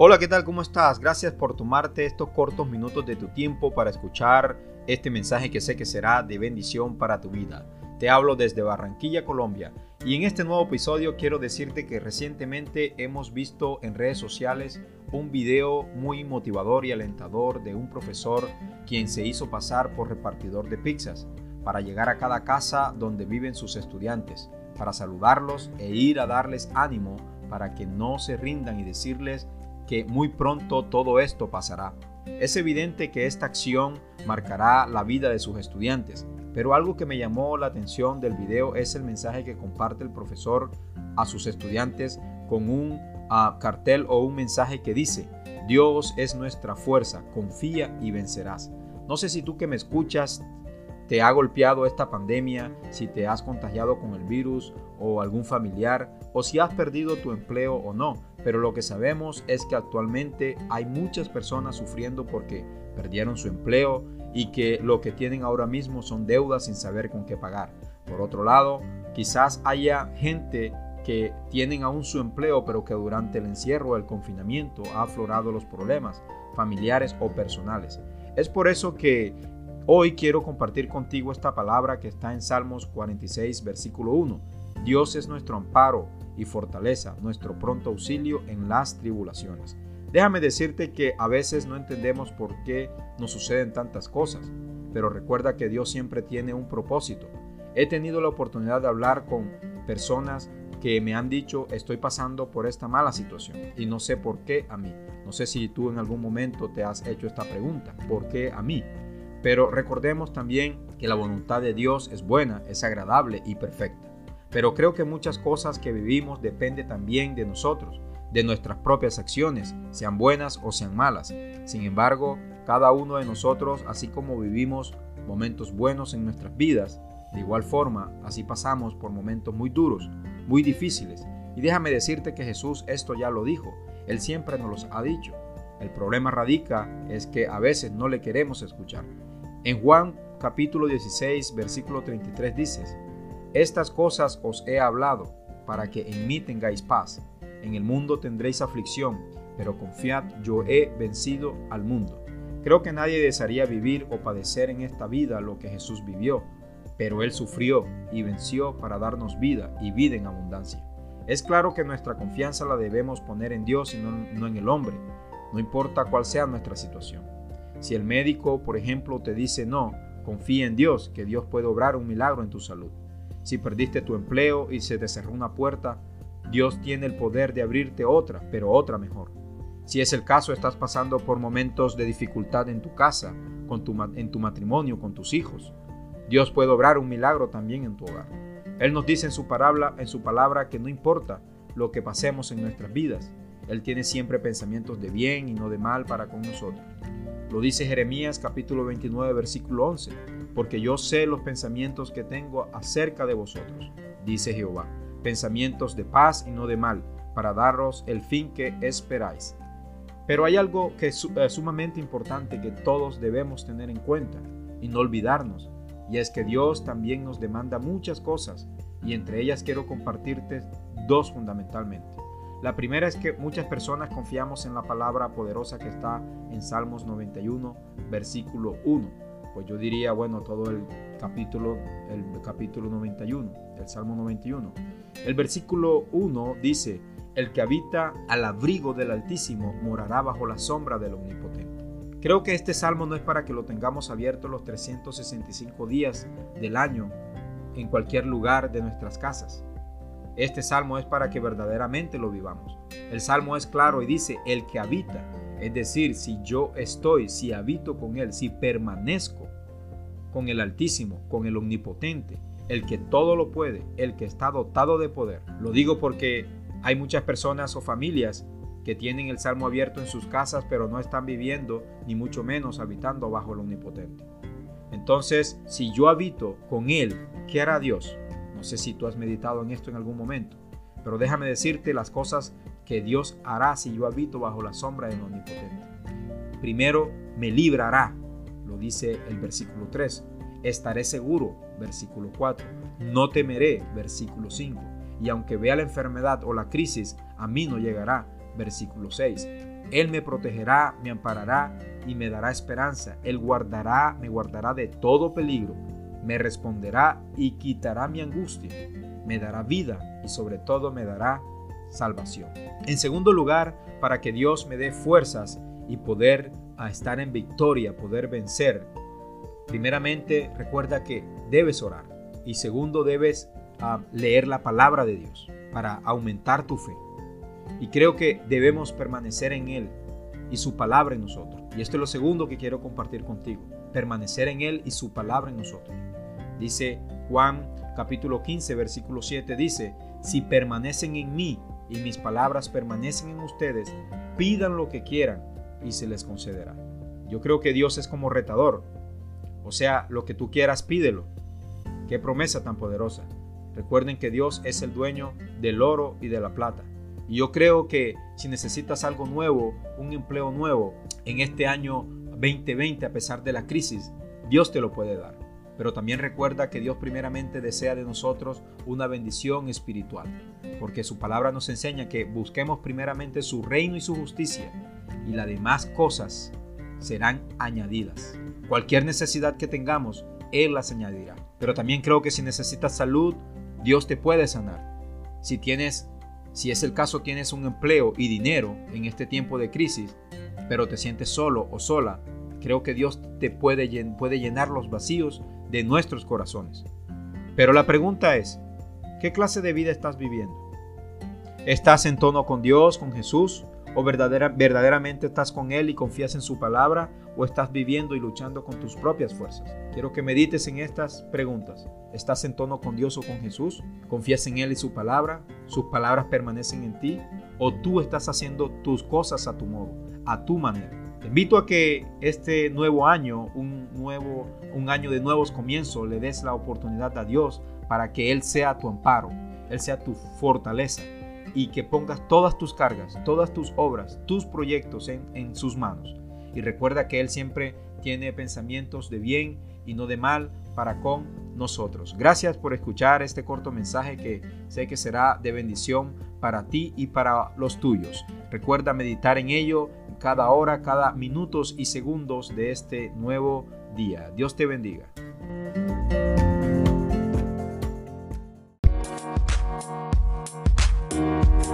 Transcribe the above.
Hola, ¿qué tal? ¿Cómo estás? Gracias por tomarte estos cortos minutos de tu tiempo para escuchar este mensaje que sé que será de bendición para tu vida. Te hablo desde Barranquilla, Colombia, y en este nuevo episodio quiero decirte que recientemente hemos visto en redes sociales un video muy motivador y alentador de un profesor quien se hizo pasar por repartidor de pizzas para llegar a cada casa donde viven sus estudiantes, para saludarlos e ir a darles ánimo para que no se rindan y decirles que muy pronto todo esto pasará. Es evidente que esta acción marcará la vida de sus estudiantes, pero algo que me llamó la atención del video es el mensaje que comparte el profesor a sus estudiantes con un ah, cartel o un mensaje que dice, Dios es nuestra fuerza, confía y vencerás. No sé si tú que me escuchas te ha golpeado esta pandemia, si te has contagiado con el virus o algún familiar, o si has perdido tu empleo o no, pero lo que sabemos es que actualmente hay muchas personas sufriendo porque perdieron su empleo y que lo que tienen ahora mismo son deudas sin saber con qué pagar. Por otro lado, quizás haya gente que tienen aún su empleo pero que durante el encierro o el confinamiento ha aflorado los problemas familiares o personales. Es por eso que hoy quiero compartir contigo esta palabra que está en Salmos 46 versículo 1. Dios es nuestro amparo y fortaleza, nuestro pronto auxilio en las tribulaciones. Déjame decirte que a veces no entendemos por qué nos suceden tantas cosas, pero recuerda que Dios siempre tiene un propósito. He tenido la oportunidad de hablar con personas que me han dicho estoy pasando por esta mala situación y no sé por qué a mí. No sé si tú en algún momento te has hecho esta pregunta, ¿por qué a mí? Pero recordemos también que la voluntad de Dios es buena, es agradable y perfecta. Pero creo que muchas cosas que vivimos depende también de nosotros, de nuestras propias acciones, sean buenas o sean malas. Sin embargo, cada uno de nosotros, así como vivimos momentos buenos en nuestras vidas, de igual forma, así pasamos por momentos muy duros, muy difíciles. Y déjame decirte que Jesús esto ya lo dijo, Él siempre nos los ha dicho. El problema radica es que a veces no le queremos escuchar. En Juan capítulo 16, versículo 33 dices, estas cosas os he hablado, para que en mí tengáis paz. En el mundo tendréis aflicción, pero confiad, yo he vencido al mundo. Creo que nadie desearía vivir o padecer en esta vida lo que Jesús vivió, pero Él sufrió y venció para darnos vida y vida en abundancia. Es claro que nuestra confianza la debemos poner en Dios y no, en el hombre, no importa cuál sea nuestra situación. Si el médico, por ejemplo, te dice no, confía en Dios, que Dios puede obrar un milagro en tu salud. Si perdiste tu empleo y se te cerró una puerta, Dios tiene el poder de abrirte otra, pero otra mejor. Si es el caso, estás pasando por momentos de dificultad en tu casa, en tu matrimonio, con tus hijos. Dios puede obrar un milagro también en tu hogar. Él nos dice en su, palabra, en su palabra que no importa lo que pasemos en nuestras vidas, Él tiene siempre pensamientos de bien y no de mal para con nosotros. Lo dice Jeremías capítulo 29 versículo 11, porque yo sé los pensamientos que tengo acerca de vosotros, dice Jehová, pensamientos de paz y no de mal, para daros el fin que esperáis. Pero hay algo que es eh, sumamente importante que todos debemos tener en cuenta y no olvidarnos, y es que Dios también nos demanda muchas cosas, y entre ellas quiero compartirte dos fundamentalmente. La primera es que muchas personas confiamos en la palabra poderosa que está en Salmos 91, versículo 1. Pues yo diría, bueno, todo el capítulo, el capítulo 91, el Salmo 91. El versículo 1 dice, el que habita al abrigo del Altísimo morará bajo la sombra del Omnipotente. Creo que este salmo no es para que lo tengamos abierto los 365 días del año en cualquier lugar de nuestras casas. Este salmo es para que verdaderamente lo vivamos. El salmo es claro y dice, el que habita, es decir, si yo estoy, si habito con Él, si permanezco con el Altísimo, con el Omnipotente, el que todo lo puede, el que está dotado de poder. Lo digo porque hay muchas personas o familias que tienen el salmo abierto en sus casas, pero no están viviendo, ni mucho menos habitando bajo el Omnipotente. Entonces, si yo habito con Él, ¿qué hará Dios? No sé si tú has meditado en esto en algún momento, pero déjame decirte las cosas que Dios hará si yo habito bajo la sombra del Omnipotente. Primero, me librará, lo dice el versículo 3. Estaré seguro, versículo 4. No temeré, versículo 5. Y aunque vea la enfermedad o la crisis, a mí no llegará, versículo 6. Él me protegerá, me amparará y me dará esperanza. Él guardará, me guardará de todo peligro, me responderá y quitará mi angustia, me dará vida y sobre todo me dará salvación. En segundo lugar, para que Dios me dé fuerzas y poder a estar en victoria, poder vencer. Primeramente, recuerda que debes orar y segundo, debes ah, leer la palabra de Dios para aumentar tu fe. Y creo que debemos permanecer en Él y su palabra en nosotros. Y esto es lo segundo que quiero compartir contigo. Permanecer en Él y su palabra en nosotros. Dice Juan capítulo 15 versículo 7 dice, si permanecen en mí y mis palabras permanecen en ustedes, pidan lo que quieran y se les concederá. Yo creo que Dios es como retador. O sea, lo que tú quieras, pídelo. Qué promesa tan poderosa. Recuerden que Dios es el dueño del oro y de la plata. Y yo creo que si necesitas algo nuevo, un empleo nuevo en este año 2020, a pesar de la crisis, Dios te lo puede dar. Pero también recuerda que Dios primeramente desea de nosotros una bendición espiritual, porque su palabra nos enseña que busquemos primeramente su reino y su justicia, y las demás cosas serán añadidas. Cualquier necesidad que tengamos, Él las añadirá. Pero también creo que si necesitas salud, Dios te puede sanar. Si tienes, si es el caso, tienes un empleo y dinero en este tiempo de crisis, pero te sientes solo o sola, creo que Dios te puede, puede llenar los vacíos de nuestros corazones. Pero la pregunta es, ¿qué clase de vida estás viviendo? ¿Estás en tono con Dios, con Jesús? ¿O verdaderamente estás con Él y confías en su palabra? ¿O estás viviendo y luchando con tus propias fuerzas? Quiero que medites en estas preguntas. ¿Estás en tono con Dios o con Jesús? ¿Confías en Él y su palabra? ¿Sus palabras permanecen en ti? ¿O tú estás haciendo tus cosas a tu modo, a tu manera? Te invito a que este nuevo año, un, nuevo, un año de nuevos comienzos, le des la oportunidad a Dios para que Él sea tu amparo, Él sea tu fortaleza y que pongas todas tus cargas, todas tus obras, tus proyectos en, sus manos. Y recuerda que Él siempre tiene pensamientos de bien y no de mal para con nosotros. Gracias por escuchar este corto mensaje que sé que será de bendición para ti y para los tuyos. Recuerda meditar en ello cada hora, cada minutos y segundos de este nuevo día. Dios te bendiga.